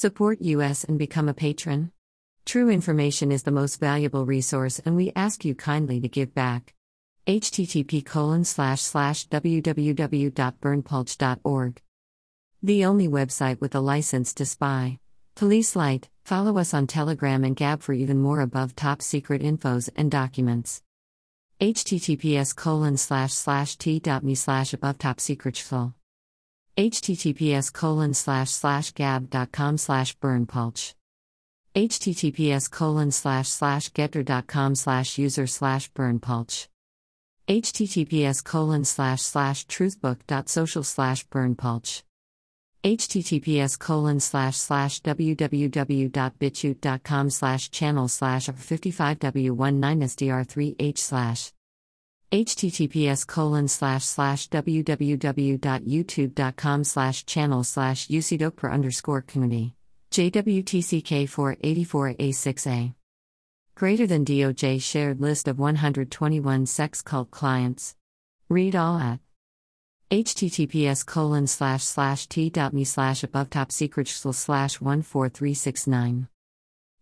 Support us and become a patron. True information is the most valuable resource, and we ask you kindly to give back. http www.berndpulch.org. The only website with a license to spy. Police Light, follow us on Telegram and Gab for even more above top secret infos and documents. https colon slash slash t.me slash above top secret https colon slash slash gab.com slash berndpulch https colon slash slash getter.com slash user slash berndpulch https colon slash slash truthbook.social slash berndpulch https colon slash slash www.bitchute.com slash channel slash 55w19sdr3h slash https colon slash slash www.youtube.com slash channel slash ucdokper underscore community jwtck 484a6a greater than doj shared list of 121 sex cult clients. Read all at https colon slash slash t.me slash above top secret slash 14369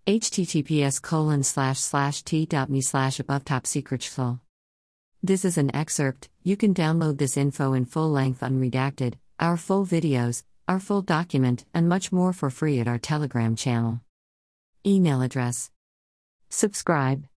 https colon slash slash t.me slash above top secret this is an excerpt, you can download this info in full length unredacted, our full videos, our full document, and much more for free at our Telegram channel. Email address. Subscribe.